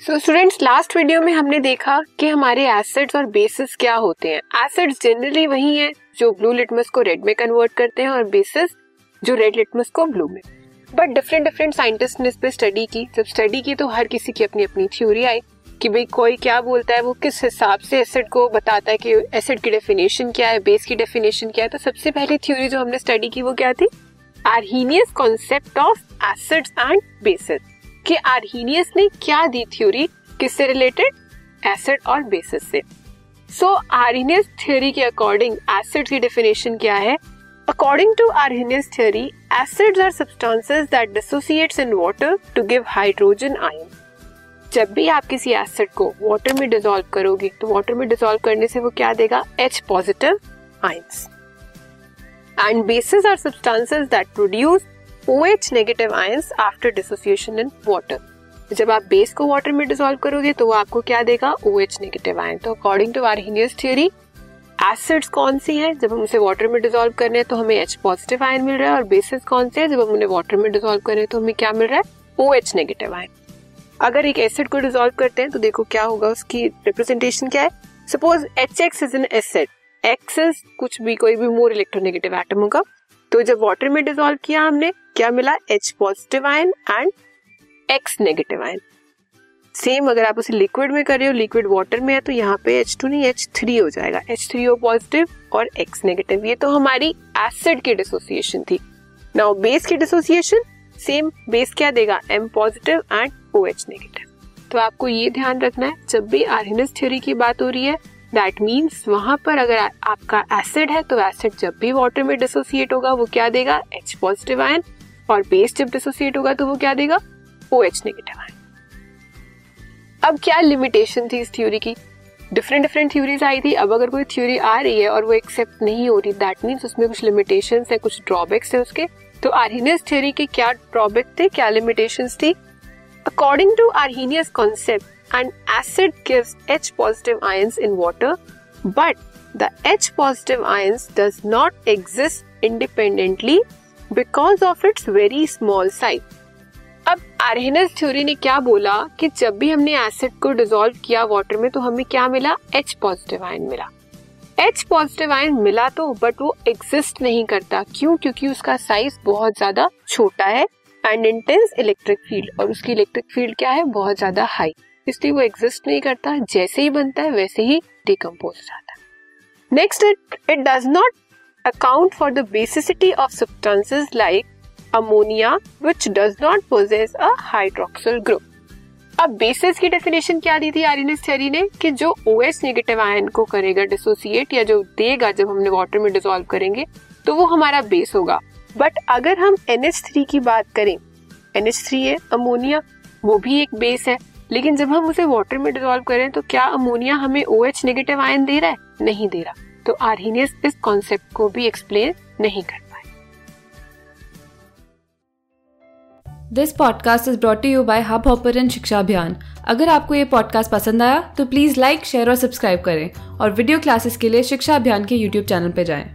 So students last video में हमने देखा कि हमारे एसिड्स और बेसिस क्या होते हैं। एसिड्स जनरली वही हैं जो ब्लू लिटमस को रेड में कन्वर्ट करते हैं और बेसिस जो रेड लिटमस को ब्लू में। बट डिफरेंट डिफरेंट साइंटिस्ट ने इस पर स्टडी की। जब स्टडी की तो हर किसी की अपनी अपनी थ्योरी आई कि भाई कोई क्या बोलता है, वो किस हिसाब से एसिड को बताता है कि एसिड की डेफिनेशन क्या है बेस की डेफिनेशन क्या है। तो सबसे पहली थ्योरी जो हमने स्टडी की वो क्या थी? Arrhenius concept of acids and bases कि आर्हीनियस ने क्या दी थ्योरी किससे रिलेटेड एसिड और बेसिस से। सो आर्हीनियस थ्योरी के अकॉर्डिंग एसिड की डेफिनेशन क्या है? According to Arrhenius theory acids are substances that dissociates in water to give hydrogen ion जब भी आप किसी एसिड को वाटर में डिसॉल्व करोगे तो वाटर में डिसॉल्व करने से वो क्या देगा? H positive ions and bases are substances that produce OH negative ions after dissociation in water जब आप बेस को वाटर में डिसॉल्व करोगे तो वो आपको क्या देगा? OH नेगेटिव आयन तो according to Arrhenius theory acids कौन सी हैं? जब हम उसे वाटर में डिसॉल्व कर रहे हैं तो हमें H पॉजिटिव आयन मिल रहा है, और बेसिस कौन से है? जब हम उन्हें वाटर में डिसॉल्व कर रहे हैं तो हमें क्या मिल रहा है? OH नेगेटिव आयन अगर एक एसिड को डिसॉल्व करते हैं तो देखो क्या होगा, उसकी रिप्रेजेंटेशन क्या है? Suppose X is an acid X is कुछ भी, कोई भी मोर इलेक्ट्रोनेगेटिव एटम होगा। तो जब वाटर में डिसॉल्व किया हमने क्या मिला? H positive ion and X negative ion same अगर आप उसे लिक्विड में कर रहे हो लिक्विड वाटर में है तो यहाँ पे एच टू नहीं एच थ्री हो जाएगा। एच थ्री ओ पॉजिटिव और एक्स नेगेटिव ये तो हमारी एसिड की डिसोसिएशन थी। नाउ बेस की डिसोसिएशन सेम बेस क्या देगा? M positive and O H negative तो आपको ये ध्यान रखना है, जब भी आर्हिनस थ्योरी की बात हो रही है दैट मीन्स वहाँ पर अगर आपका एसिड है तो एसिड जब भी वाटर में डिसोसिएट होगा, वो क्या देगा? एच पॉजिटिव आयन और बेस जब डिसोसिएट होगा तो वो क्या देगा? ओ एच नेगेटिव आयन अब क्या लिमिटेशन थी इस थ्योरी की? डिफरेंट डिफरेंट थ्योरीज आई थी। अब अगर कोई थ्योरी आ रही है और वो एक्सेप्ट नहीं हो रही दैट मीन्स उसमें कुछ लिमिटेशन है, कुछ ड्रॉबैक्स है उसके। तो आर्हीनियस थ्योरी के क्या ड्रॉबैक थे, क्या लिमिटेशन थी? According to Arrhenius concept an acid gives H positive ions in water but the H positive ions does not exist independently because of its very small size अब Arrhenius theory ने क्या बोला कि जब भी हमने एसिड को डिसॉल्व किया वाटर में तो हमें क्या मिला? एच पॉजिटिव आयन मिला। एच पॉजिटिव आयन मिला तो बट वो एग्जिस्ट नहीं करता। क्यों? क्योंकि उसका साइज़ बहुत ज़्यादा छोटा है एंड इंटेंस इलेक्ट्रिक फ़ील्ड और उसकी इलेक्ट्रिक फ़ील्ड क्या है? बहुत ज़्यादा हाई इसलिए वो एग्जिस्ट नहीं करता। जैसे ही बनता है, वैसे ही डिकम्पोज जाता है। Next it it does not account for the basicity of substances like ammonia which does not possess a hydroxyl group अब बेसिस की डेफिनेशन क्या दी थी आर्यनिस थ्योरी ने? कि जो ओ एच नेगेटिव आयन को करेगा डिसोसिएट या जो देगा जब हमने वाटर में डिसॉल्व करेंगे तो वो हमारा बेस होगा। बट अगर हम NH3 की बात करें NH3 है अमोनिया वो भी एक बेस है। लेकिन जब हम उसे वाटर में डिसॉल्व करें तो क्या अमोनिया हमें ओ OH नेगेटिव आयन दे रहा है? नहीं दे रहा। तो आर्नियस इस कॉन्सेप्ट को भी एक्सप्लेन नहीं कर पाए। This podcast is brought you by Hubhopper Shiksha Abhiyan अगर आपको ये पॉडकास्ट पसंद आया तो प्लीज़ लाइक शेयर और सब्सक्राइब करें। और वीडियो क्लासेस के लिए शिक्षा अभियान के यूट्यूब चैनल पर जाएँ।